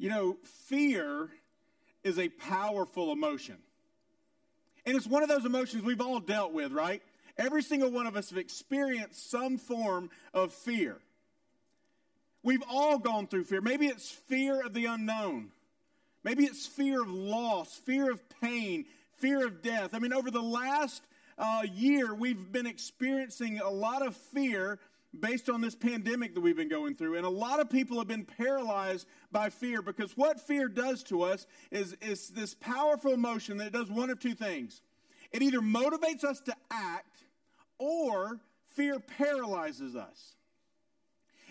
You know, fear is a powerful emotion. And it's one of those emotions we've all dealt with, right? Every single one of us have experienced some form of fear. We've all gone through fear. Maybe it's fear of the unknown. Maybe it's fear of loss, fear of pain, fear of death. I mean, over the last uh, year, we've been experiencing a lot of fear based on this pandemic that we've been going through. And a lot of people have been paralyzed by fear because what fear does to us is, is this powerful emotion that it does one of two things it either motivates us to act or fear paralyzes us.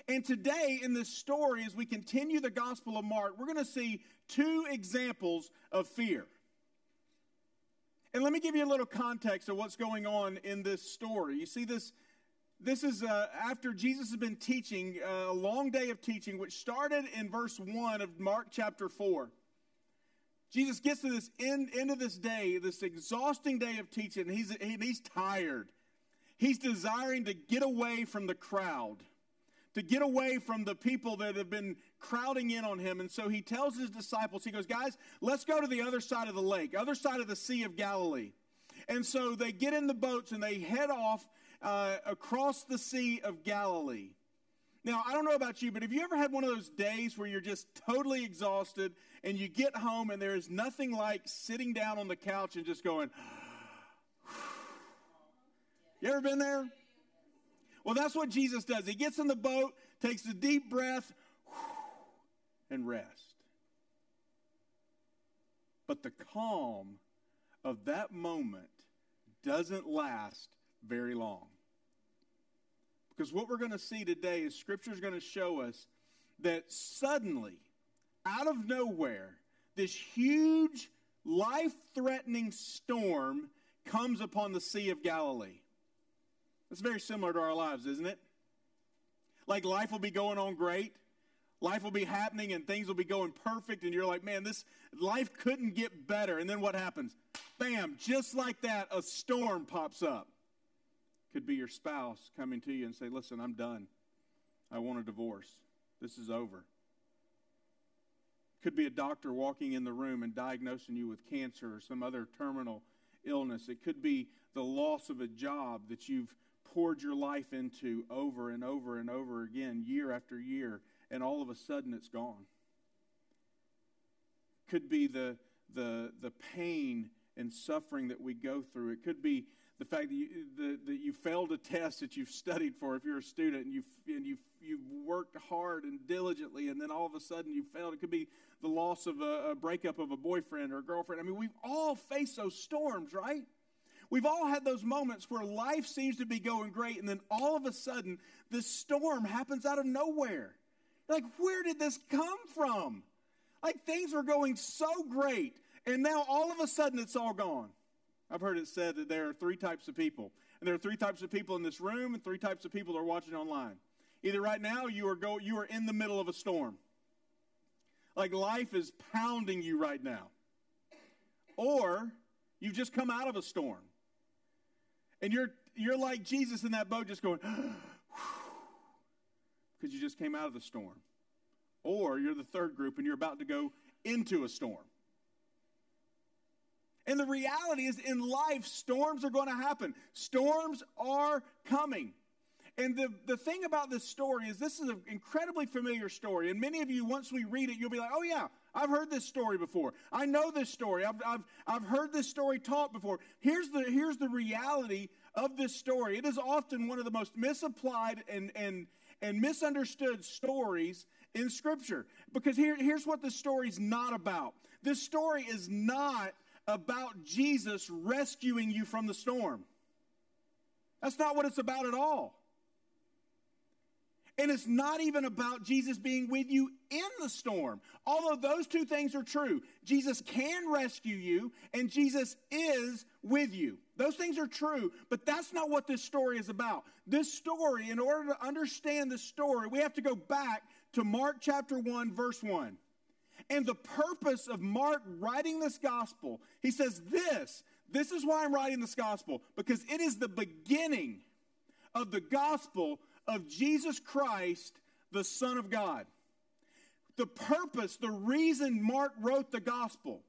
And today, in this story, as we continue the Gospel of Mark, we're going to see two examples of fear. And let me give you a little context of what's going on in this story. You see, this this is uh, after Jesus has been teaching, uh, a long day of teaching, which started in verse 1 of Mark chapter 4. Jesus gets to this end, end of this day, this exhausting day of teaching, and he's, he's tired. He's desiring to get away from the crowd, to get away from the people that have been crowding in on him. And so he tells his disciples, he goes, Guys, let's go to the other side of the lake, other side of the Sea of Galilee. And so they get in the boats and they head off uh, across the Sea of Galilee. Now, I don't know about you, but have you ever had one of those days where you're just totally exhausted and you get home and there is nothing like sitting down on the couch and just going, you ever been there? Well, that's what Jesus does. He gets in the boat, takes a deep breath, and rest. But the calm of that moment doesn't last very long. Because what we're going to see today is Scripture is going to show us that suddenly, out of nowhere, this huge, life threatening storm comes upon the Sea of Galilee. It's very similar to our lives, isn't it? Like life will be going on great. Life will be happening and things will be going perfect, and you're like, man, this life couldn't get better. And then what happens? Bam, just like that, a storm pops up could be your spouse coming to you and say, Listen, I'm done. I want a divorce. This is over. Could be a doctor walking in the room and diagnosing you with cancer or some other terminal illness. It could be the loss of a job that you've poured your life into over and over and over again, year after year, and all of a sudden it's gone. Could be the, the, the pain and suffering that we go through. It could be the fact that you, the, that you failed a test that you've studied for if you're a student and you've, and you've, you've worked hard and diligently and then all of a sudden you failed. It could be the loss of a, a breakup of a boyfriend or a girlfriend. I mean, we've all faced those storms, right? We've all had those moments where life seems to be going great and then all of a sudden this storm happens out of nowhere. Like, where did this come from? Like, things were going so great and now all of a sudden it's all gone. I've heard it said that there are three types of people. And there are three types of people in this room and three types of people that are watching online. Either right now you are go you are in the middle of a storm. Like life is pounding you right now. Or you've just come out of a storm. And you're you're like Jesus in that boat just going because you just came out of the storm. Or you're the third group and you're about to go into a storm. And the reality is, in life, storms are going to happen. Storms are coming. And the, the thing about this story is, this is an incredibly familiar story. And many of you, once we read it, you'll be like, oh, yeah, I've heard this story before. I know this story. I've, I've, I've heard this story taught before. Here's the, here's the reality of this story it is often one of the most misapplied and, and, and misunderstood stories in Scripture. Because here, here's what the story's not about this story is not about Jesus rescuing you from the storm. That's not what it's about at all. And it's not even about Jesus being with you in the storm. Although those two things are true. Jesus can rescue you, and Jesus is with you. Those things are true, but that's not what this story is about. This story, in order to understand this story, we have to go back to Mark chapter 1, verse 1. And the purpose of Mark writing this gospel, he says, This, this is why I'm writing this gospel, because it is the beginning of the gospel of Jesus Christ, the Son of God. The purpose, the reason Mark wrote the gospel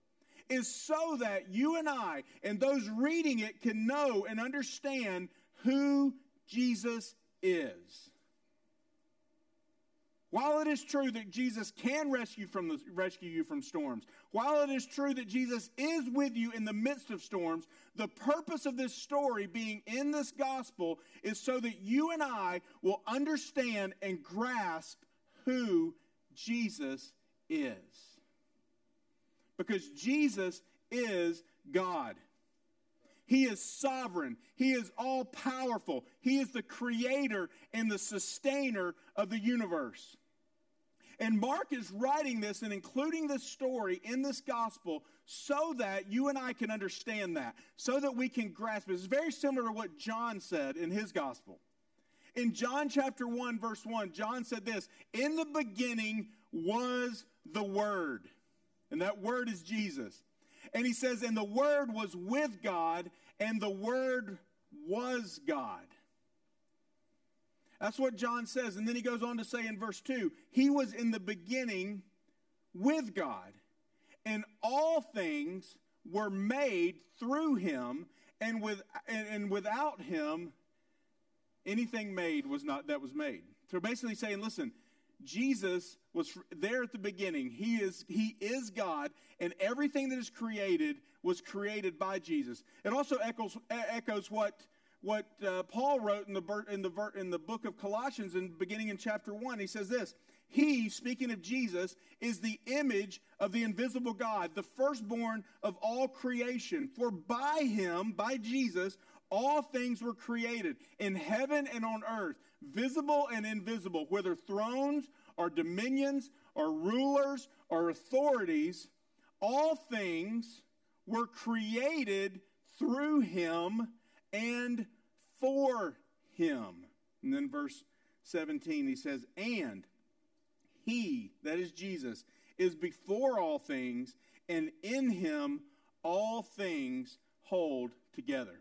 is so that you and I and those reading it can know and understand who Jesus is. While it is true that Jesus can rescue, from the, rescue you from storms, while it is true that Jesus is with you in the midst of storms, the purpose of this story being in this gospel is so that you and I will understand and grasp who Jesus is. Because Jesus is God. He is sovereign. He is all powerful. He is the creator and the sustainer of the universe. And Mark is writing this and including this story in this gospel so that you and I can understand that, so that we can grasp it. It's very similar to what John said in his gospel. In John chapter 1, verse 1, John said this In the beginning was the Word. And that Word is Jesus. And he says, And the Word was with God, and the Word was God. That's what John says. And then he goes on to say in verse 2 He was in the beginning with God, and all things were made through him, and, with, and, and without him, anything made was not that was made. So basically saying, listen, Jesus was there at the beginning. He is, he is God, and everything that is created was created by Jesus. It also echoes, echoes what, what uh, Paul wrote in the, in, the, in the book of Colossians, in, beginning in chapter 1. He says this He, speaking of Jesus, is the image of the invisible God, the firstborn of all creation. For by him, by Jesus, all things were created in heaven and on earth, visible and invisible, whether thrones or dominions or rulers or authorities, all things were created through him and for him. And then verse 17, he says, And he, that is Jesus, is before all things, and in him all things hold together.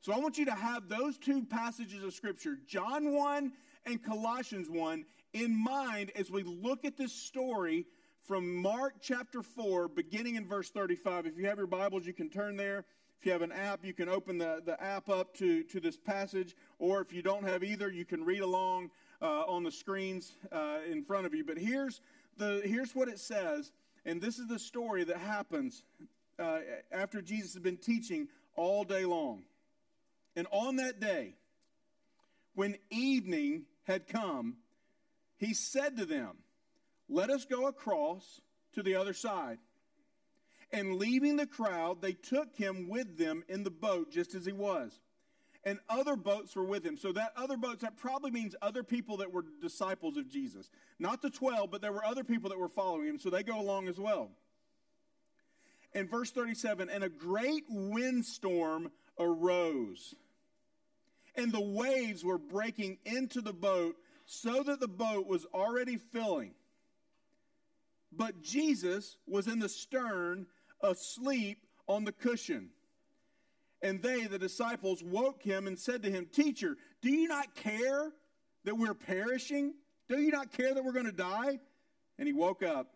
So I want you to have those two passages of Scripture, John 1 and Colossians 1, in mind as we look at this story from Mark chapter 4, beginning in verse 35. If you have your Bibles, you can turn there. If you have an app, you can open the, the app up to, to this passage. Or if you don't have either, you can read along uh, on the screens uh, in front of you. But here's, the, here's what it says. And this is the story that happens uh, after Jesus has been teaching all day long. And on that day, when evening had come, he said to them, Let us go across to the other side. And leaving the crowd, they took him with them in the boat just as he was. And other boats were with him. So that other boats, that probably means other people that were disciples of Jesus. Not the 12, but there were other people that were following him. So they go along as well. In verse 37, and a great windstorm arose and the waves were breaking into the boat so that the boat was already filling. But Jesus was in the stern, asleep on the cushion. And they, the disciples, woke him and said to him, Teacher, do you not care that we're perishing? Do you not care that we're going to die? And he woke up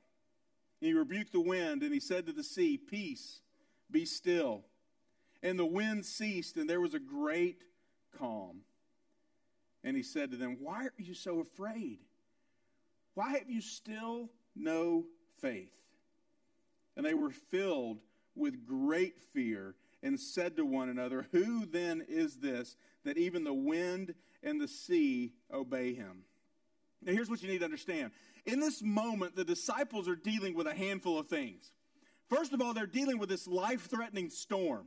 and he rebuked the wind and he said to the sea, Peace, be still. And the wind ceased and there was a great calm. And he said to them, Why are you so afraid? Why have you still no faith? And they were filled with great fear and said to one another, Who then is this that even the wind and the sea obey him? Now, here's what you need to understand. In this moment, the disciples are dealing with a handful of things. First of all, they're dealing with this life threatening storm.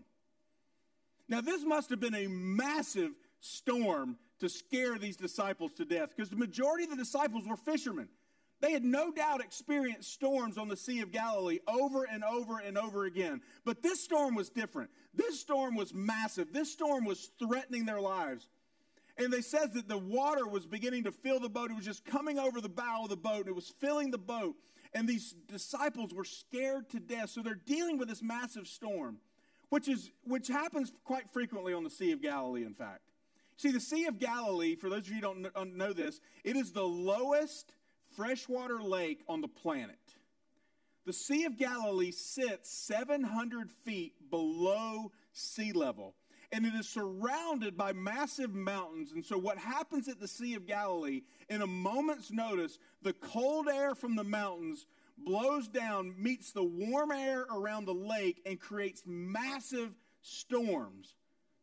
Now, this must have been a massive storm to scare these disciples to death because the majority of the disciples were fishermen. They had no doubt experienced storms on the Sea of Galilee over and over and over again. But this storm was different. This storm was massive. This storm was threatening their lives. And they says that the water was beginning to fill the boat. It was just coming over the bow of the boat. It was filling the boat. And these disciples were scared to death. So they're dealing with this massive storm which, is, which happens quite frequently on the Sea of Galilee, in fact. See, the Sea of Galilee, for those of you who don't uh, know this, it is the lowest freshwater lake on the planet. The Sea of Galilee sits 700 feet below sea level, and it is surrounded by massive mountains. And so, what happens at the Sea of Galilee, in a moment's notice, the cold air from the mountains blows down, meets the warm air around the lake, and creates massive storms.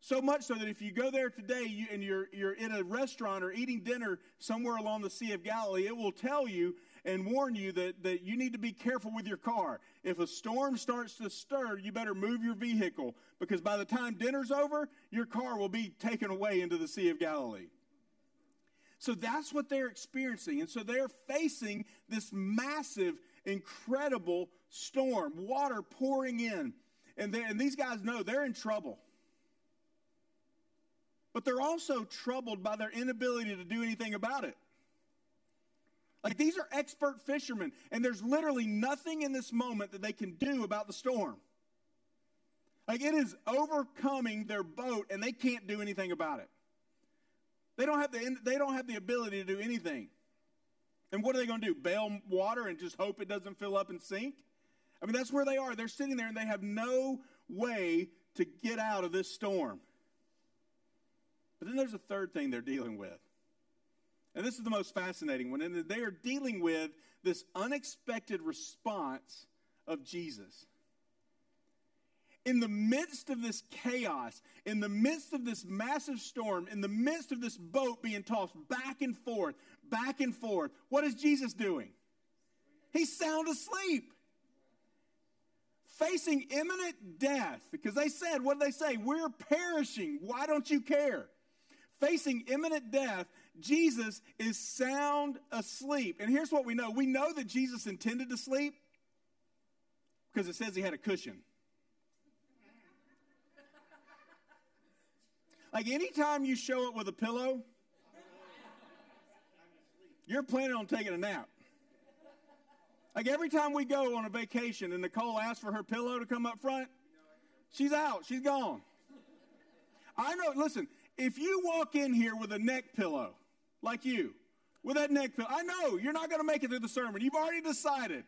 So much so that if you go there today you, and you're, you're in a restaurant or eating dinner somewhere along the Sea of Galilee, it will tell you and warn you that, that you need to be careful with your car. If a storm starts to stir, you better move your vehicle because by the time dinner's over, your car will be taken away into the Sea of Galilee. So that's what they're experiencing. And so they're facing this massive, incredible storm, water pouring in. And, and these guys know they're in trouble. But they're also troubled by their inability to do anything about it. Like these are expert fishermen, and there's literally nothing in this moment that they can do about the storm. Like it is overcoming their boat, and they can't do anything about it. They don't have the, they don't have the ability to do anything. And what are they going to do? Bail water and just hope it doesn't fill up and sink? I mean, that's where they are. They're sitting there and they have no way to get out of this storm. But then there's a third thing they're dealing with. And this is the most fascinating one. And they are dealing with this unexpected response of Jesus. In the midst of this chaos, in the midst of this massive storm, in the midst of this boat being tossed back and forth, back and forth, what is Jesus doing? He's sound asleep. Facing imminent death. Because they said, what did they say? We're perishing. Why don't you care? Facing imminent death, Jesus is sound asleep. And here's what we know we know that Jesus intended to sleep because it says he had a cushion. Like anytime you show up with a pillow, you're planning on taking a nap. Like every time we go on a vacation and Nicole asks for her pillow to come up front, she's out, she's gone. I know, listen, if you walk in here with a neck pillow, like you with that neck pillow. I know you're not going to make it through the sermon. You've already decided.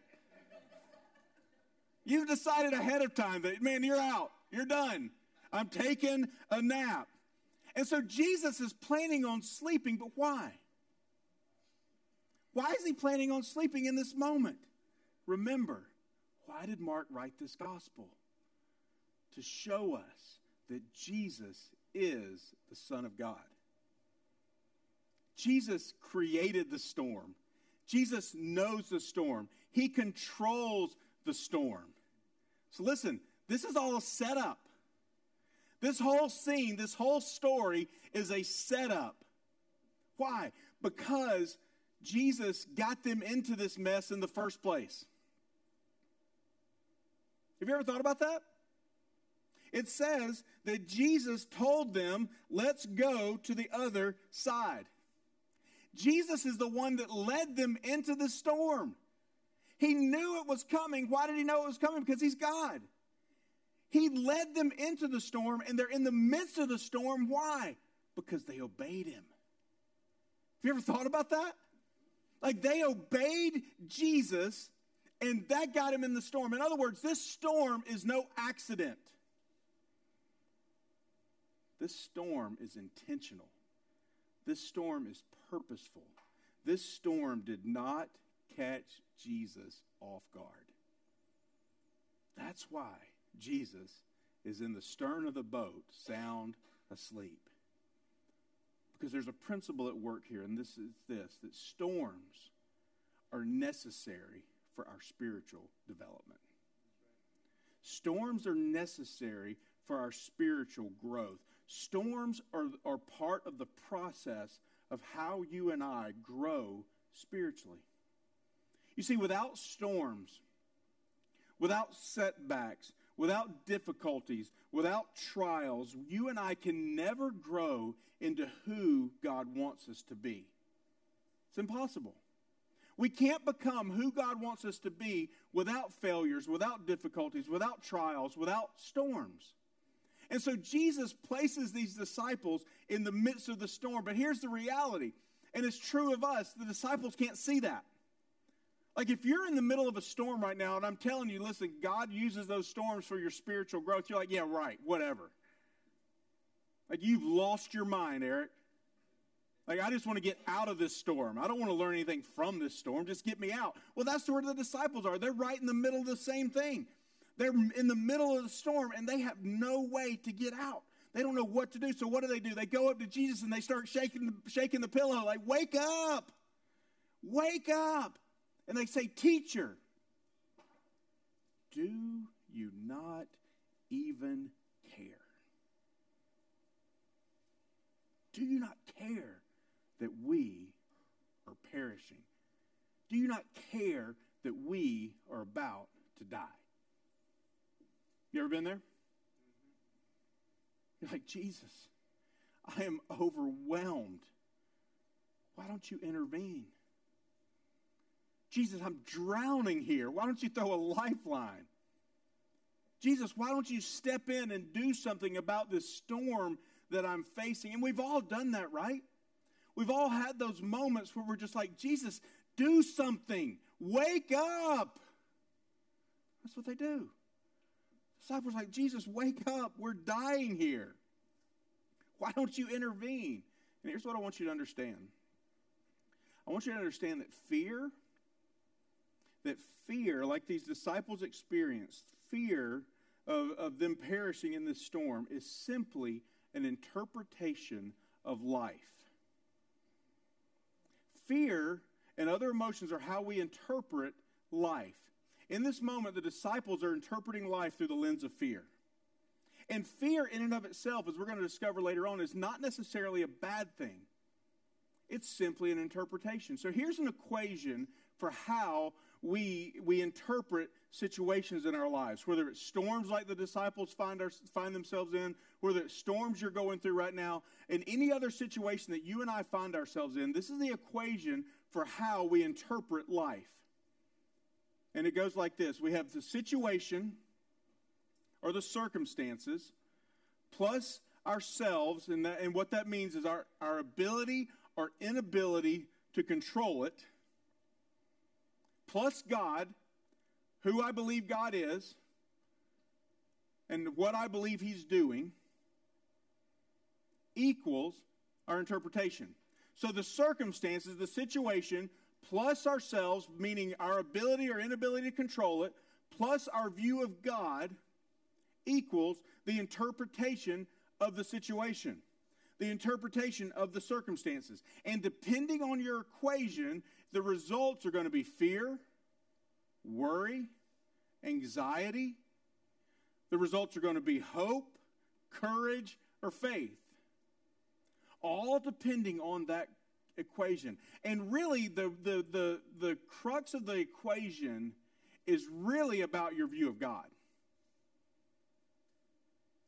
You've decided ahead of time that, man, you're out. You're done. I'm taking a nap. And so Jesus is planning on sleeping, but why? Why is he planning on sleeping in this moment? Remember, why did Mark write this gospel? To show us that Jesus is the Son of God. Jesus created the storm. Jesus knows the storm. He controls the storm. So listen, this is all a setup. This whole scene, this whole story is a setup. Why? Because Jesus got them into this mess in the first place. Have you ever thought about that? It says that Jesus told them, let's go to the other side. Jesus is the one that led them into the storm. He knew it was coming. Why did he know it was coming? Because he's God. He led them into the storm, and they're in the midst of the storm. Why? Because they obeyed him. Have you ever thought about that? Like they obeyed Jesus, and that got him in the storm. In other words, this storm is no accident. This storm is intentional. This storm is purposeful. This storm did not catch Jesus off guard. That's why Jesus is in the stern of the boat, sound asleep. Because there's a principle at work here, and this is this that storms are necessary for our spiritual development. Storms are necessary for our spiritual growth. Storms are, are part of the process of how you and I grow spiritually. You see, without storms, without setbacks, without difficulties, without trials, you and I can never grow into who God wants us to be. It's impossible. We can't become who God wants us to be without failures, without difficulties, without trials, without storms. And so Jesus places these disciples in the midst of the storm. But here's the reality, and it's true of us the disciples can't see that. Like if you're in the middle of a storm right now, and I'm telling you, listen, God uses those storms for your spiritual growth, you're like, yeah, right, whatever. Like you've lost your mind, Eric. Like, I just want to get out of this storm. I don't want to learn anything from this storm. Just get me out. Well, that's where the disciples are. They're right in the middle of the same thing. They're in the middle of the storm and they have no way to get out. They don't know what to do. So, what do they do? They go up to Jesus and they start shaking the, shaking the pillow, like, Wake up! Wake up! And they say, Teacher, do you not even care? Do you not care that we are perishing? Do you not care that we are about to die? You ever been there? You're like, Jesus, I am overwhelmed. Why don't you intervene? Jesus, I'm drowning here. Why don't you throw a lifeline? Jesus, why don't you step in and do something about this storm that I'm facing? And we've all done that, right? We've all had those moments where we're just like, Jesus, do something. Wake up. That's what they do. Disciples like, Jesus, wake up. We're dying here. Why don't you intervene? And here's what I want you to understand I want you to understand that fear, that fear, like these disciples experienced, fear of, of them perishing in this storm is simply an interpretation of life. Fear and other emotions are how we interpret life. In this moment, the disciples are interpreting life through the lens of fear. And fear, in and of itself, as we're going to discover later on, is not necessarily a bad thing. It's simply an interpretation. So here's an equation for how we, we interpret situations in our lives, whether it's storms like the disciples find, our, find themselves in, whether it's storms you're going through right now, and any other situation that you and I find ourselves in, this is the equation for how we interpret life. And it goes like this we have the situation or the circumstances plus ourselves, and, that, and what that means is our, our ability or inability to control it plus God, who I believe God is, and what I believe He's doing, equals our interpretation. So the circumstances, the situation, plus ourselves, meaning our ability or inability to control it, plus our view of God, equals the interpretation of the situation, the interpretation of the circumstances. And depending on your equation, the results are going to be fear, worry, anxiety. The results are going to be hope, courage, or faith. All depending on that equation. And really, the, the, the, the crux of the equation is really about your view of God.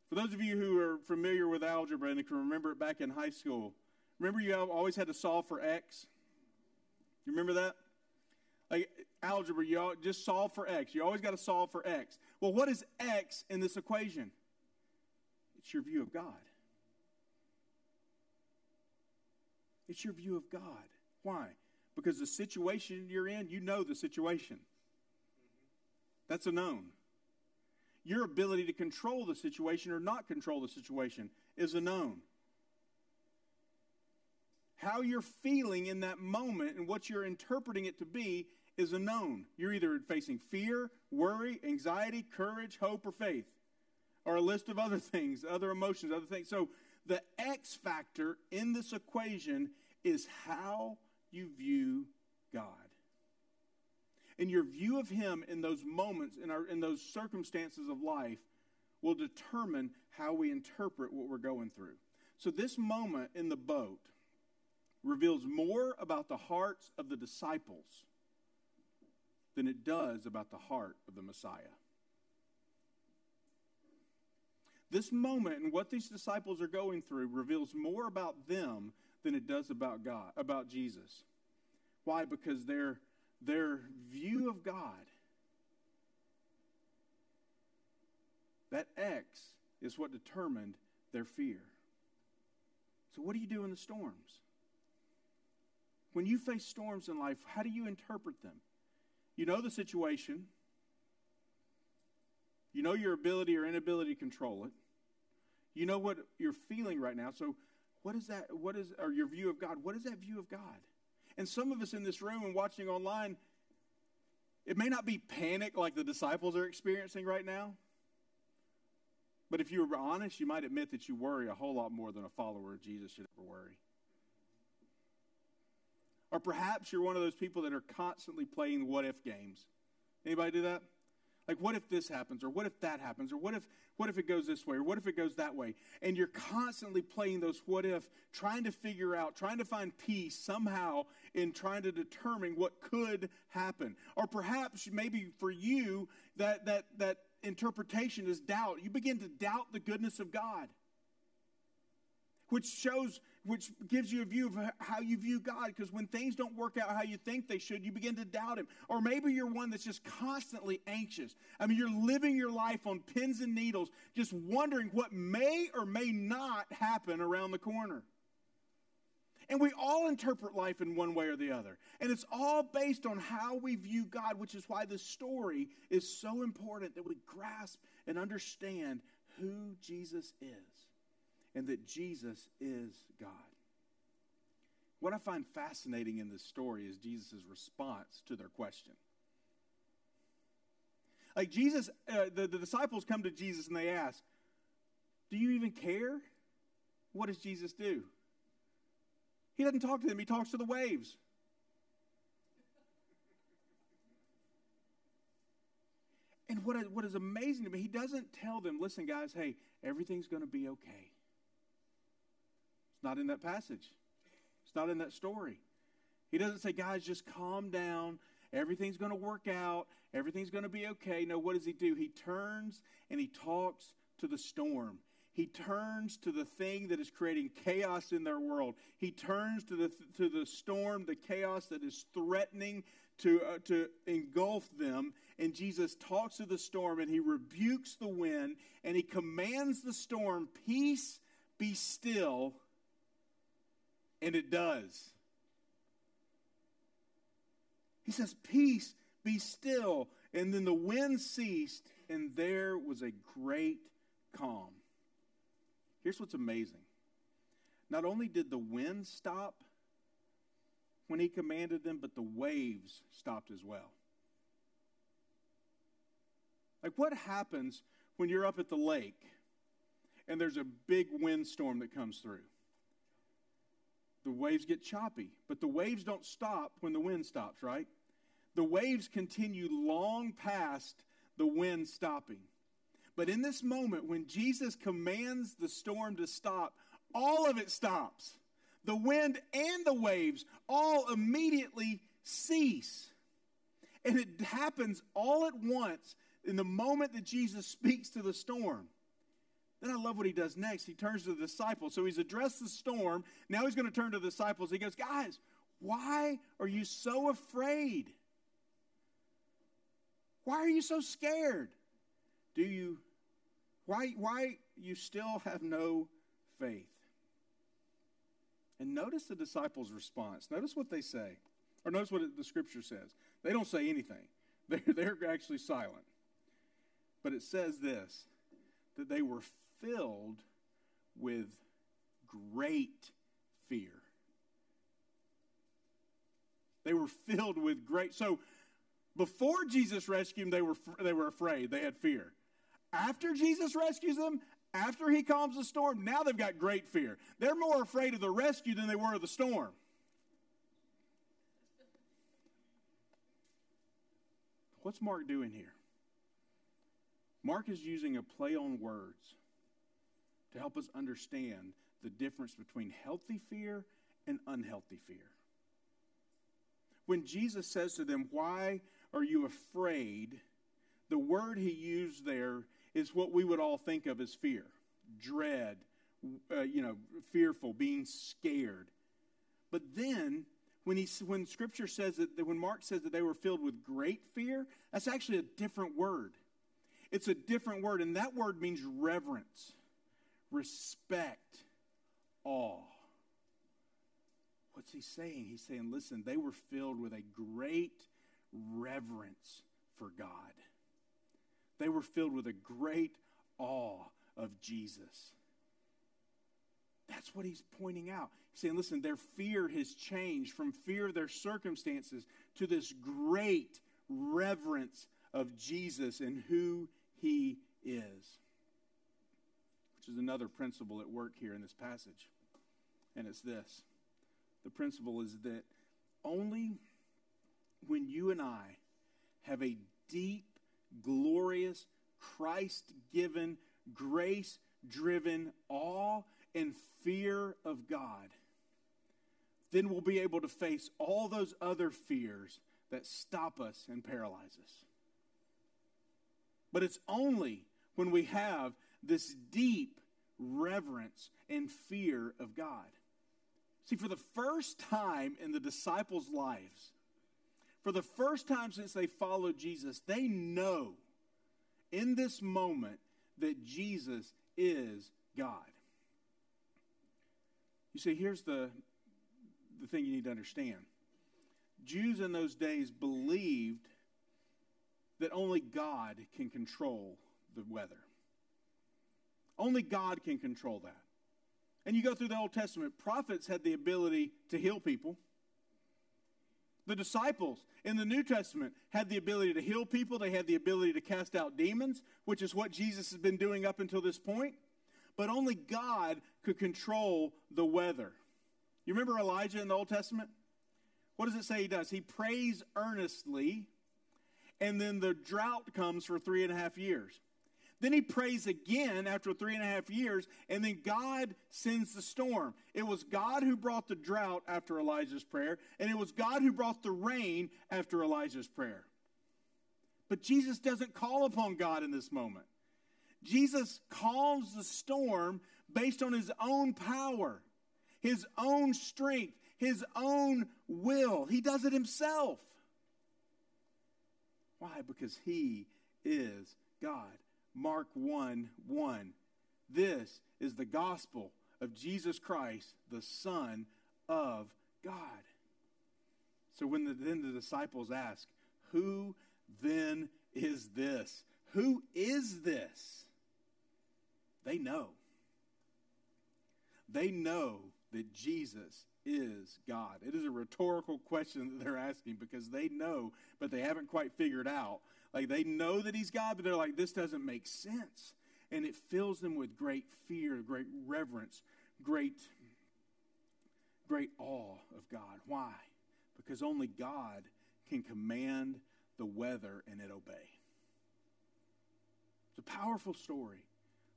For those of you who are familiar with algebra and can remember it back in high school, remember you always had to solve for x? You remember that? Like algebra, you just solve for x. You always got to solve for x. Well, what is x in this equation? It's your view of God. It's your view of God. Why? Because the situation you're in, you know the situation. That's a known. Your ability to control the situation or not control the situation is a known. How you're feeling in that moment and what you're interpreting it to be is a known. You're either facing fear, worry, anxiety, courage, hope, or faith, or a list of other things, other emotions, other things. So the X factor in this equation is how you view God. And your view of Him in those moments, in, our, in those circumstances of life, will determine how we interpret what we're going through. So, this moment in the boat reveals more about the hearts of the disciples than it does about the heart of the Messiah. This moment and what these disciples are going through reveals more about them than it does about God, about Jesus. Why? Because their, their view of God, that X is what determined their fear. So, what do you do in the storms? When you face storms in life, how do you interpret them? You know the situation. You know your ability or inability to control it. You know what you're feeling right now. So, what is that? What is, or your view of God? What is that view of God? And some of us in this room and watching online, it may not be panic like the disciples are experiencing right now. But if you were honest, you might admit that you worry a whole lot more than a follower of Jesus should ever worry. Or perhaps you're one of those people that are constantly playing what if games. Anybody do that? Like what if this happens or what if that happens or what if what if it goes this way or what if it goes that way? And you're constantly playing those what if trying to figure out, trying to find peace somehow in trying to determine what could happen. Or perhaps maybe for you that that that interpretation is doubt. You begin to doubt the goodness of God which shows, which gives you a view of how you view God. Because when things don't work out how you think they should, you begin to doubt Him. Or maybe you're one that's just constantly anxious. I mean, you're living your life on pins and needles, just wondering what may or may not happen around the corner. And we all interpret life in one way or the other. And it's all based on how we view God, which is why this story is so important that we grasp and understand who Jesus is and that Jesus is God. What I find fascinating in this story is Jesus' response to their question. Like Jesus, uh, the, the disciples come to Jesus and they ask, Do you even care? What does Jesus do? He doesn't talk to them, he talks to the waves. And what, what is amazing to me, he doesn't tell them, listen, guys, hey, everything's going to be okay. It's not in that passage. It's not in that story. He doesn't say, guys, just calm down. Everything's going to work out. Everything's going to be okay. No, what does he do? He turns and he talks to the storm. He turns to the thing that is creating chaos in their world. He turns to the, to the storm, the chaos that is threatening to, uh, to engulf them. And Jesus talks to the storm and he rebukes the wind and he commands the storm, Peace, be still. And it does. He says, Peace, be still. And then the wind ceased, and there was a great calm. Here's what's amazing. Not only did the wind stop when he commanded them, but the waves stopped as well. Like, what happens when you're up at the lake and there's a big windstorm that comes through? The waves get choppy, but the waves don't stop when the wind stops, right? The waves continue long past the wind stopping. But in this moment, when Jesus commands the storm to stop, all of it stops. The wind and the waves all immediately cease. And it happens all at once in the moment that Jesus speaks to the storm. Then I love what he does next. He turns to the disciples. So he's addressed the storm. Now he's going to turn to the disciples. He goes, Guys, why are you so afraid? Why are you so scared? Do you, why, why you still have no faith? And notice the disciples' response. Notice what they say. Or notice what the scripture says. They don't say anything, they're, they're actually silent. But it says this that they were filled with great fear. They were filled with great. So before Jesus rescued them, they were, they were afraid. They had fear. After Jesus rescues them, after he calms the storm, now they've got great fear. They're more afraid of the rescue than they were of the storm. What's Mark doing here? Mark is using a play on words to help us understand the difference between healthy fear and unhealthy fear. When Jesus says to them, Why are you afraid? the word he used there is what we would all think of as fear dread, uh, you know, fearful, being scared. But then, when, he, when Scripture says that, when Mark says that they were filled with great fear, that's actually a different word. It's a different word, and that word means reverence respect, awe. What's he saying? He's saying, listen, they were filled with a great reverence for God. They were filled with a great awe of Jesus. That's what he's pointing out. He's saying, listen, their fear has changed from fear of their circumstances to this great reverence of Jesus and who he is. Which is another principle at work here in this passage. And it's this the principle is that only when you and I have a deep, glorious, Christ given, grace driven awe and fear of God, then we'll be able to face all those other fears that stop us and paralyze us. But it's only when we have this deep reverence and fear of God. See, for the first time in the disciples' lives, for the first time since they followed Jesus, they know in this moment that Jesus is God. You see, here's the, the thing you need to understand Jews in those days believed that only God can control the weather. Only God can control that. And you go through the Old Testament, prophets had the ability to heal people. The disciples in the New Testament had the ability to heal people, they had the ability to cast out demons, which is what Jesus has been doing up until this point. But only God could control the weather. You remember Elijah in the Old Testament? What does it say he does? He prays earnestly, and then the drought comes for three and a half years. Then he prays again after three and a half years, and then God sends the storm. It was God who brought the drought after Elijah's prayer, and it was God who brought the rain after Elijah's prayer. But Jesus doesn't call upon God in this moment. Jesus calms the storm based on his own power, his own strength, his own will. He does it himself. Why? Because he is God. Mark 1 1. This is the gospel of Jesus Christ, the Son of God. So when the, then the disciples ask, Who then is this? Who is this? They know. They know that Jesus is God. It is a rhetorical question that they're asking because they know, but they haven't quite figured out like they know that he's God, but they're like, this doesn't make sense. And it fills them with great fear, great reverence, great, great awe of God. Why? Because only God can command the weather and it obey. It's a powerful story.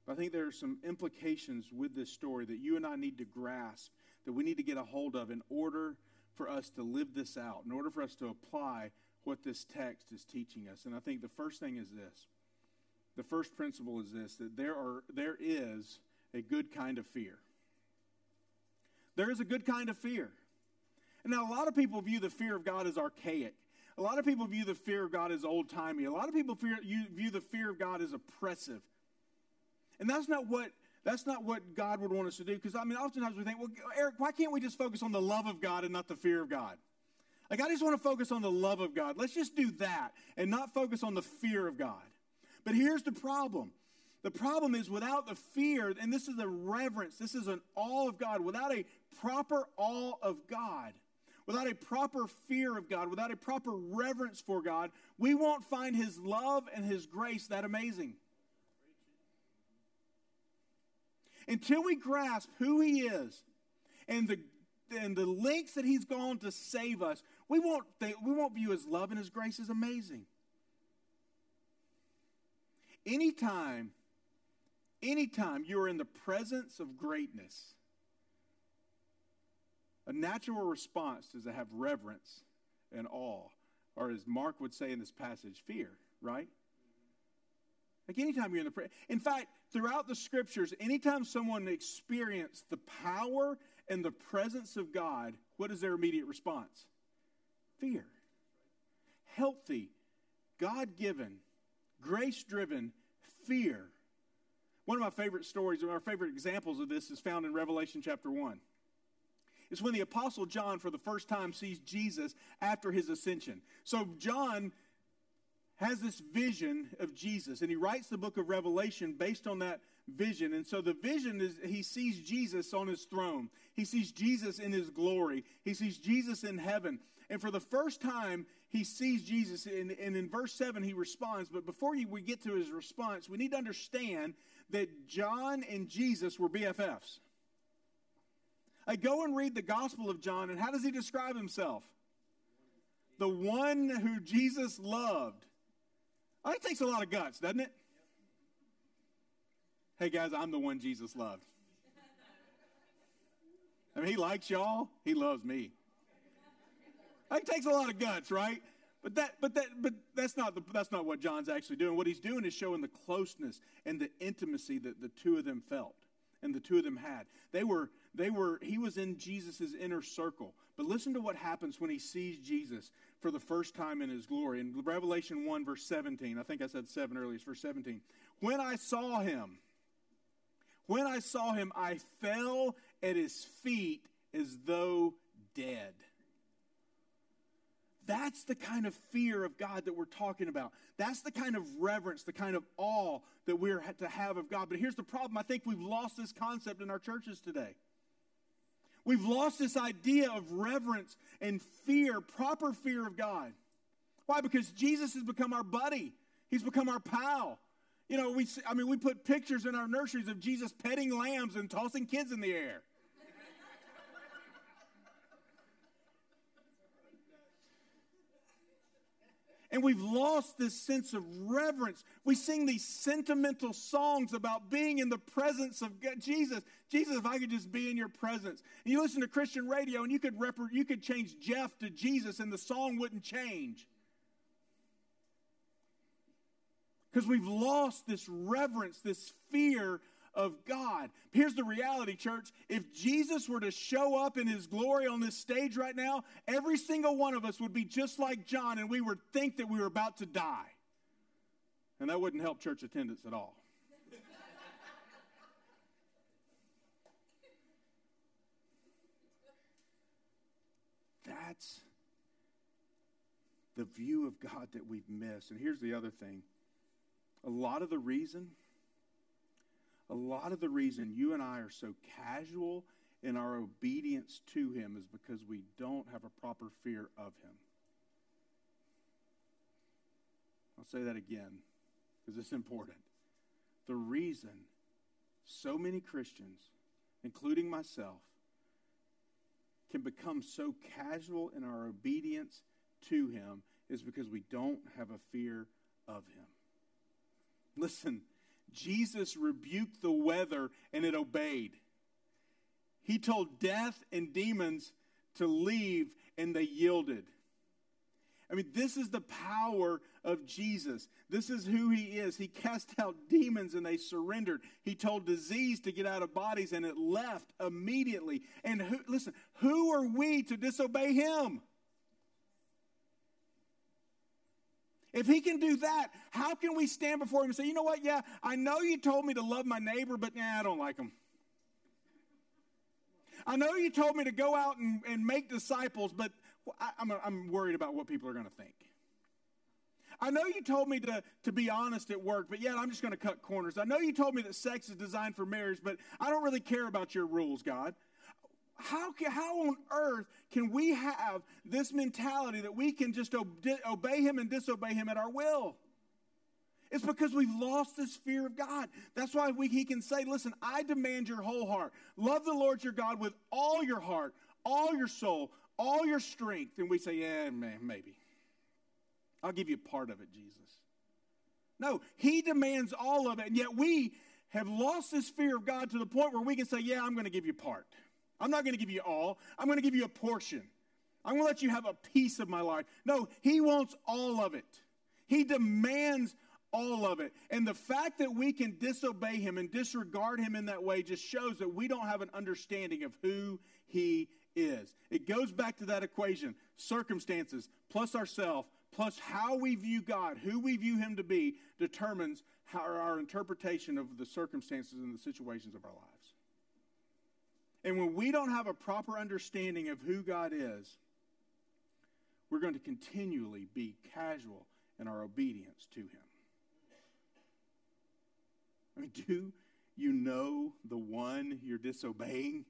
But I think there are some implications with this story that you and I need to grasp, that we need to get a hold of in order for us to live this out, in order for us to apply what this text is teaching us. And I think the first thing is this. The first principle is this that there are there is a good kind of fear. There is a good kind of fear. And now a lot of people view the fear of God as archaic. A lot of people view the fear of God as old timey. A lot of people fear, view the fear of God as oppressive. And that's not what that's not what God would want us to do. Because I mean, oftentimes we think, well, Eric, why can't we just focus on the love of God and not the fear of God? Like, I just want to focus on the love of God. Let's just do that and not focus on the fear of God. But here's the problem the problem is without the fear, and this is a reverence, this is an awe of God, without a proper awe of God, without a proper fear of God, without a proper reverence for God, we won't find His love and His grace that amazing. Until we grasp who He is and the and the lengths that he's gone to save us, we won't, think, we won't view his love and his grace as amazing. Anytime, anytime you are in the presence of greatness, a natural response is to have reverence and awe, or as Mark would say in this passage, fear, right? Like anytime you're in the pre- in fact, throughout the scriptures, anytime someone experienced the power and the presence of God, what is their immediate response? Fear. Healthy, God given, grace driven fear. One of my favorite stories, or my favorite examples of this is found in Revelation chapter 1. It's when the Apostle John, for the first time, sees Jesus after his ascension. So, John has this vision of Jesus, and he writes the book of Revelation based on that vision. And so the vision is he sees Jesus on his throne, he sees Jesus in his glory, he sees Jesus in heaven. And for the first time, he sees Jesus. And, and in verse 7, he responds. But before we get to his response, we need to understand that John and Jesus were BFFs. I uh, go and read the Gospel of John, and how does he describe himself? The one who Jesus loved. Oh, that takes a lot of guts, doesn't it? Hey, guys, I'm the one Jesus loved. I mean, he likes y'all, he loves me. It takes a lot of guts, right? But that, but that, but that's not the, that's not what John's actually doing. What he's doing is showing the closeness and the intimacy that the two of them felt and the two of them had. They were, they were. He was in Jesus' inner circle. But listen to what happens when he sees Jesus for the first time in his glory. In Revelation 1, verse 17, I think I said 7 earlier, it's verse 17. When I saw him, when I saw him, I fell at his feet as though dead. That's the kind of fear of God that we're talking about. That's the kind of reverence, the kind of awe that we're to have of God. But here's the problem I think we've lost this concept in our churches today. We've lost this idea of reverence and fear, proper fear of God. Why? Because Jesus has become our buddy, He's become our pal. You know, we, I mean, we put pictures in our nurseries of Jesus petting lambs and tossing kids in the air. And we've lost this sense of reverence. We sing these sentimental songs about being in the presence of God. Jesus. Jesus, if I could just be in your presence. And you listen to Christian radio and you could, rep- you could change Jeff to Jesus and the song wouldn't change. Because we've lost this reverence, this fear of God. Here's the reality, church. If Jesus were to show up in his glory on this stage right now, every single one of us would be just like John and we would think that we were about to die. And that wouldn't help church attendance at all. That's the view of God that we've missed. And here's the other thing a lot of the reason a lot of the reason you and I are so casual in our obedience to Him is because we don't have a proper fear of Him. I'll say that again because it's important. The reason so many Christians, including myself, can become so casual in our obedience to Him is because we don't have a fear of Him. Listen, Jesus rebuked the weather and it obeyed. He told death and demons to leave and they yielded. I mean, this is the power of Jesus. This is who he is. He cast out demons and they surrendered. He told disease to get out of bodies and it left immediately. And who, listen, who are we to disobey him? If he can do that, how can we stand before him and say, you know what? Yeah, I know you told me to love my neighbor, but nah, I don't like him. I know you told me to go out and, and make disciples, but I, I'm, I'm worried about what people are going to think. I know you told me to, to be honest at work, but yet I'm just going to cut corners. I know you told me that sex is designed for marriage, but I don't really care about your rules, God how, can, how on earth can we have this mentality that we can just obey him and disobey him at our will? It's because we've lost this fear of God. That's why we, he can say, Listen, I demand your whole heart. Love the Lord your God with all your heart, all your soul, all your strength. And we say, Yeah, man, maybe. I'll give you part of it, Jesus. No, he demands all of it. And yet we have lost this fear of God to the point where we can say, Yeah, I'm going to give you part. I'm not going to give you all. I'm going to give you a portion. I'm going to let you have a piece of my life. No, he wants all of it. He demands all of it. And the fact that we can disobey him and disregard him in that way just shows that we don't have an understanding of who he is. It goes back to that equation circumstances plus ourself plus how we view God, who we view him to be, determines how our interpretation of the circumstances and the situations of our lives. And when we don't have a proper understanding of who God is, we're going to continually be casual in our obedience to Him. I mean, do you know the one you're disobeying?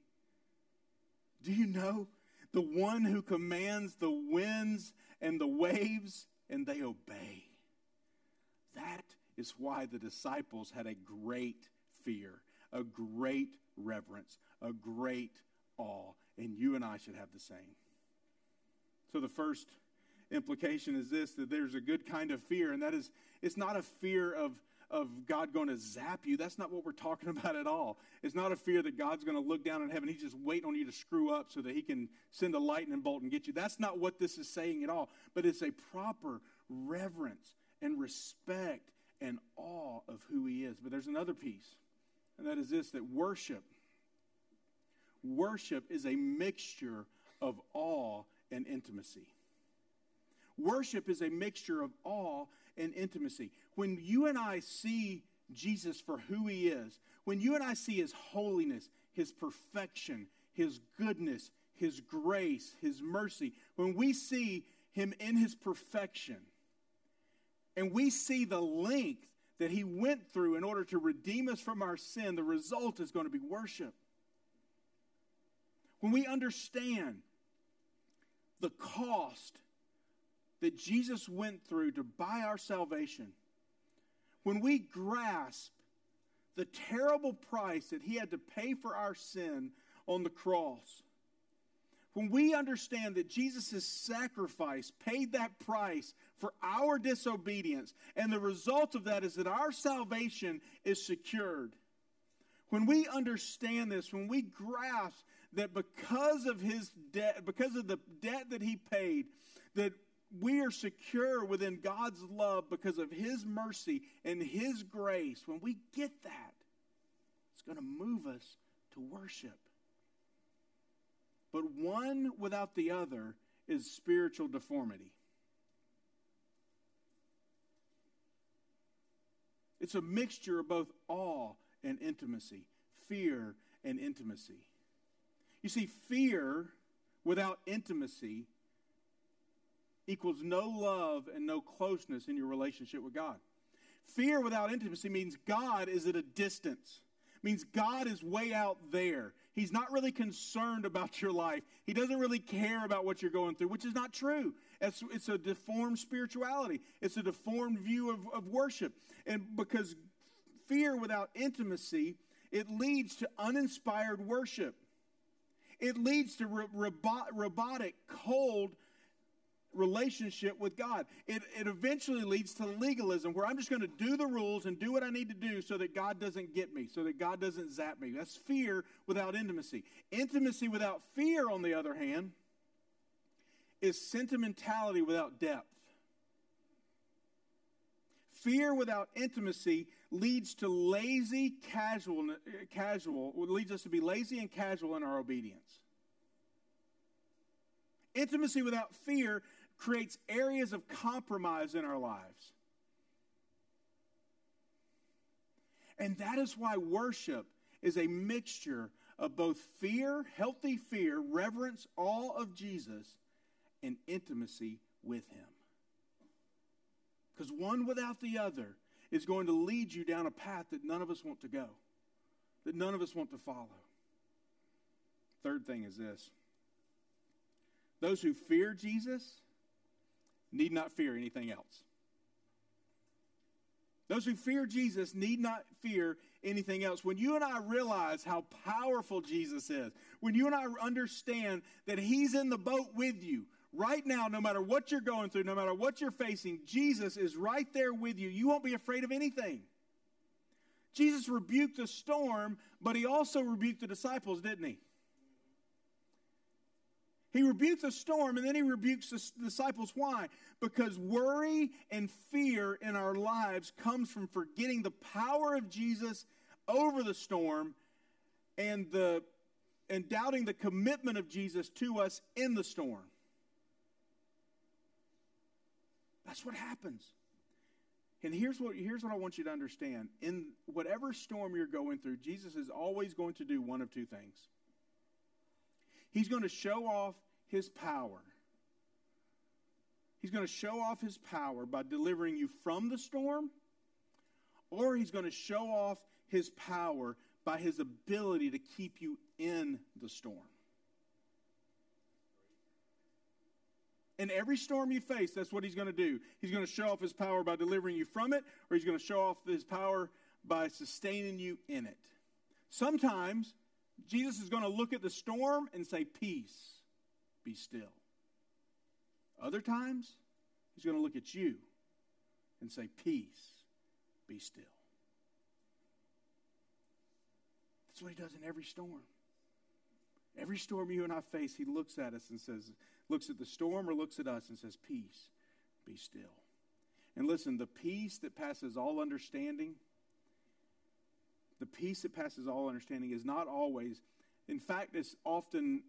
Do you know the one who commands the winds and the waves and they obey? That is why the disciples had a great fear, a great reverence, a great awe, and you and I should have the same. So the first implication is this that there's a good kind of fear, and that is it's not a fear of of God going to zap you. That's not what we're talking about at all. It's not a fear that God's going to look down in heaven. He's just waiting on you to screw up so that he can send a lightning bolt and get you. That's not what this is saying at all. But it's a proper reverence and respect and awe of who he is. But there's another piece, and that is this that worship worship is a mixture of awe and intimacy. Worship is a mixture of awe and intimacy. When you and I see Jesus for who he is, when you and I see his holiness, his perfection, his goodness, his grace, his mercy, when we see him in his perfection, and we see the length that he went through in order to redeem us from our sin, the result is going to be worship. When we understand the cost that Jesus went through to buy our salvation, when we grasp the terrible price that he had to pay for our sin on the cross, when we understand that Jesus' sacrifice paid that price for our disobedience, and the result of that is that our salvation is secured. When we understand this, when we grasp that because of his debt, because of the debt that he paid, that we are secure within God's love because of His mercy and His grace. When we get that, it's going to move us to worship. But one without the other is spiritual deformity. It's a mixture of both awe and intimacy, fear and intimacy. You see, fear without intimacy equals no love and no closeness in your relationship with God. Fear without intimacy means God is at a distance. Means God is way out there. He's not really concerned about your life. He doesn't really care about what you're going through, which is not true. It's, it's a deformed spirituality. It's a deformed view of, of worship. And because fear without intimacy, it leads to uninspired worship. It leads to robotic, cold relationship with God. It, it eventually leads to legalism where I'm just going to do the rules and do what I need to do so that God doesn't get me, so that God doesn't zap me. That's fear without intimacy. Intimacy without fear, on the other hand, is sentimentality without depth. Fear without intimacy leads to lazy casual, casual leads us to be lazy and casual in our obedience. Intimacy without fear creates areas of compromise in our lives. And that is why worship is a mixture of both fear, healthy fear, reverence, awe of Jesus, and intimacy with Him. Because one without the other is going to lead you down a path that none of us want to go, that none of us want to follow. Third thing is this those who fear Jesus need not fear anything else. Those who fear Jesus need not fear anything else. When you and I realize how powerful Jesus is, when you and I understand that He's in the boat with you right now, no matter what you're going through, no matter what you're facing, Jesus is right there with you. You won't be afraid of anything. Jesus rebuked the storm, but He also rebuked the disciples, didn't He? He rebukes the storm and then he rebukes the disciples. Why? Because worry and fear in our lives comes from forgetting the power of Jesus over the storm and the and doubting the commitment of Jesus to us in the storm. That's what happens. And here's what, here's what I want you to understand. In whatever storm you're going through, Jesus is always going to do one of two things. He's going to show off his power. He's going to show off his power by delivering you from the storm, or he's going to show off his power by his ability to keep you in the storm. In every storm you face, that's what he's going to do. He's going to show off his power by delivering you from it, or he's going to show off his power by sustaining you in it. Sometimes Jesus is going to look at the storm and say, Peace, be still. Other times, he's going to look at you and say, Peace, be still. That's what he does in every storm. Every storm you and I face, he looks at us and says, looks at the storm or looks at us and says, Peace, be still. And listen, the peace that passes all understanding, the peace that passes all understanding is not always, in fact, it's often,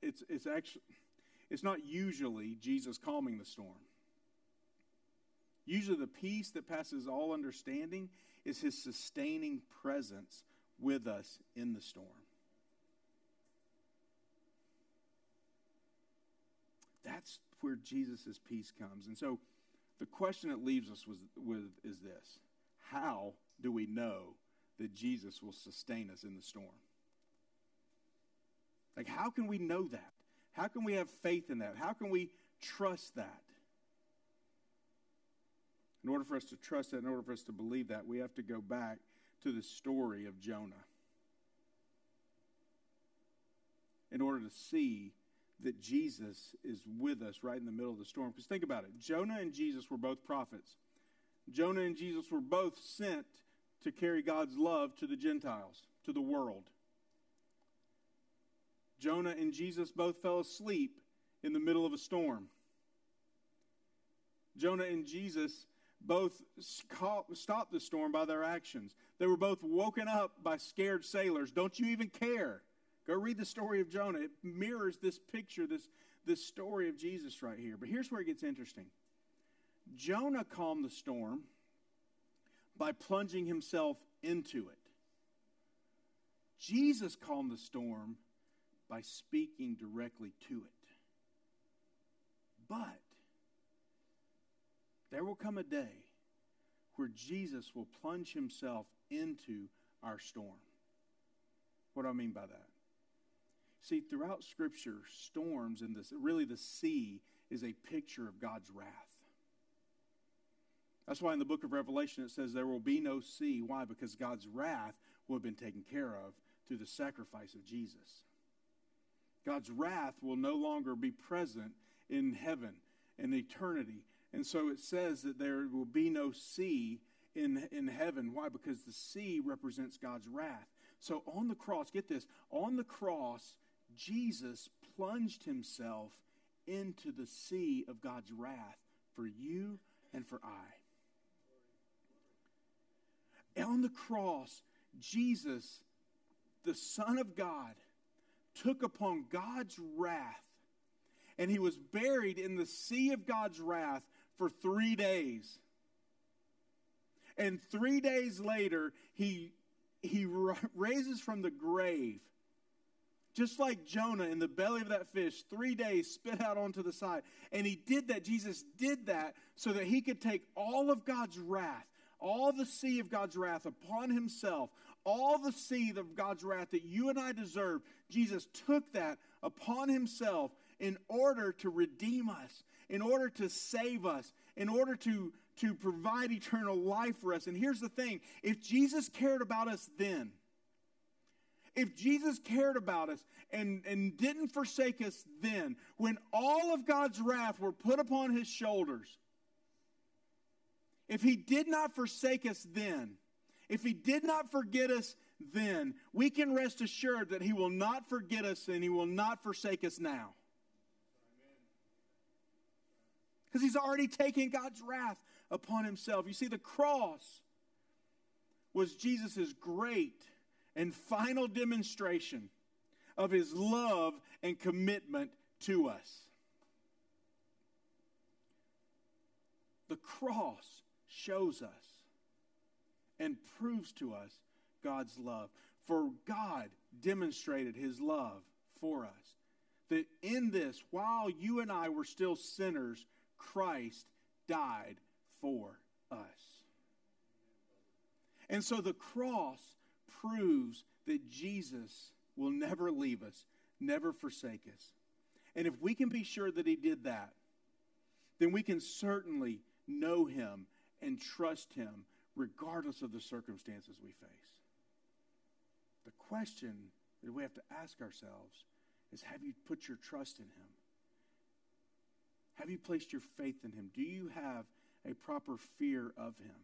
it's, it's actually, it's not usually Jesus calming the storm. Usually, the peace that passes all understanding is his sustaining presence with us in the storm. That's where Jesus' peace comes. And so the question it leaves us was, with is this How do we know that Jesus will sustain us in the storm? Like, how can we know that? How can we have faith in that? How can we trust that? In order for us to trust that, in order for us to believe that, we have to go back to the story of Jonah. In order to see that Jesus is with us right in the middle of the storm. Because think about it Jonah and Jesus were both prophets. Jonah and Jesus were both sent to carry God's love to the Gentiles, to the world. Jonah and Jesus both fell asleep in the middle of a storm. Jonah and Jesus both stopped the storm by their actions. They were both woken up by scared sailors. Don't you even care? Go read the story of Jonah. It mirrors this picture, this, this story of Jesus right here. But here's where it gets interesting Jonah calmed the storm by plunging himself into it. Jesus calmed the storm by speaking directly to it. But there will come a day where Jesus will plunge himself into our storm. What do I mean by that? See, throughout Scripture, storms and this, really the sea is a picture of God's wrath. That's why in the book of Revelation it says there will be no sea. Why? Because God's wrath will have been taken care of through the sacrifice of Jesus. God's wrath will no longer be present in heaven in eternity. And so it says that there will be no sea in, in heaven. Why? Because the sea represents God's wrath. So on the cross, get this, on the cross, Jesus plunged himself into the sea of God's wrath for you and for I. On the cross, Jesus, the Son of God, took upon God's wrath and he was buried in the sea of God's wrath for three days. And three days later, he, he raises from the grave just like Jonah in the belly of that fish, three days spit out onto the side. And he did that, Jesus did that so that he could take all of God's wrath, all the sea of God's wrath upon himself, all the sea of God's wrath that you and I deserve. Jesus took that upon himself in order to redeem us, in order to save us, in order to, to provide eternal life for us. And here's the thing if Jesus cared about us then, if Jesus cared about us and, and didn't forsake us then, when all of God's wrath were put upon his shoulders, if he did not forsake us then, if he did not forget us then, we can rest assured that he will not forget us and he will not forsake us now. Because he's already taken God's wrath upon himself. You see, the cross was Jesus' great and final demonstration of his love and commitment to us. The cross shows us and proves to us God's love. For God demonstrated his love for us that in this, while you and I were still sinners, Christ died for us. And so the cross proves that Jesus will never leave us, never forsake us. And if we can be sure that he did that, then we can certainly know him and trust him regardless of the circumstances we face. The question that we have to ask ourselves is have you put your trust in him? Have you placed your faith in him? Do you have a proper fear of him?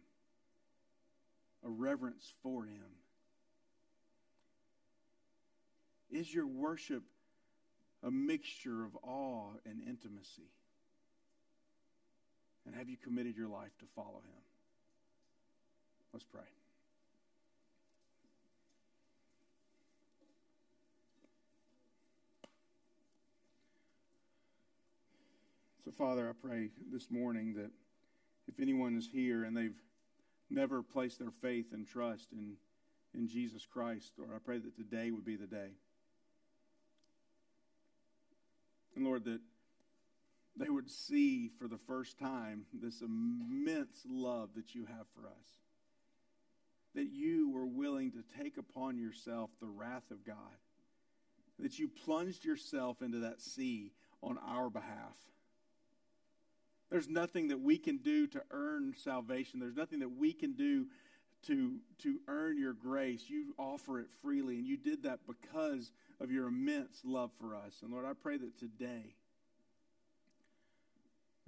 A reverence for him? Is your worship a mixture of awe and intimacy? And have you committed your life to follow him? Let's pray. So, Father, I pray this morning that if anyone is here and they've never placed their faith and trust in, in Jesus Christ, Lord, I pray that today would be the day. And Lord, that they would see for the first time this immense love that you have for us. That you were willing to take upon yourself the wrath of God. That you plunged yourself into that sea on our behalf. There's nothing that we can do to earn salvation. There's nothing that we can do to, to earn your grace. You offer it freely, and you did that because of your immense love for us. And Lord, I pray that today,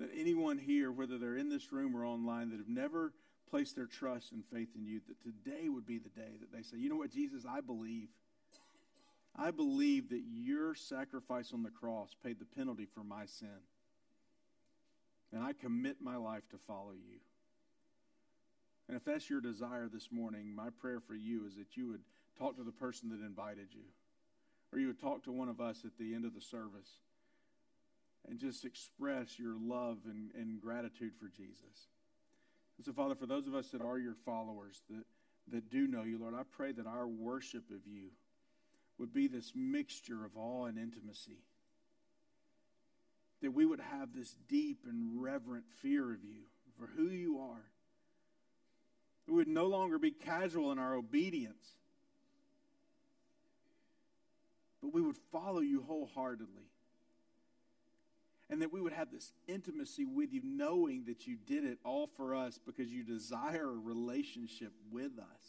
that anyone here, whether they're in this room or online, that have never placed their trust and faith in you, that today would be the day that they say, you know what, Jesus, I believe. I believe that your sacrifice on the cross paid the penalty for my sin. And I commit my life to follow you. And if that's your desire this morning, my prayer for you is that you would talk to the person that invited you, or you would talk to one of us at the end of the service and just express your love and, and gratitude for Jesus. And so, Father, for those of us that are your followers, that, that do know you, Lord, I pray that our worship of you would be this mixture of awe and intimacy. That we would have this deep and reverent fear of you for who you are. We would no longer be casual in our obedience, but we would follow you wholeheartedly and that we would have this intimacy with you, knowing that you did it all for us because you desire a relationship with us.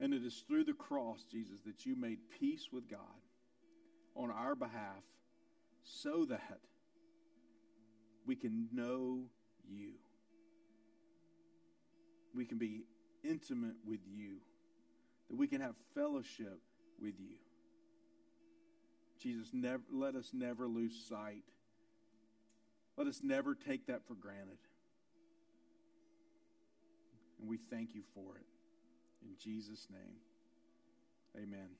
And it is through the cross, Jesus, that you made peace with God on our behalf so that we can know you. We can be intimate with you, that we can have fellowship with you. Jesus, never, let us never lose sight. Let us never take that for granted. And we thank you for it. In Jesus' name, amen.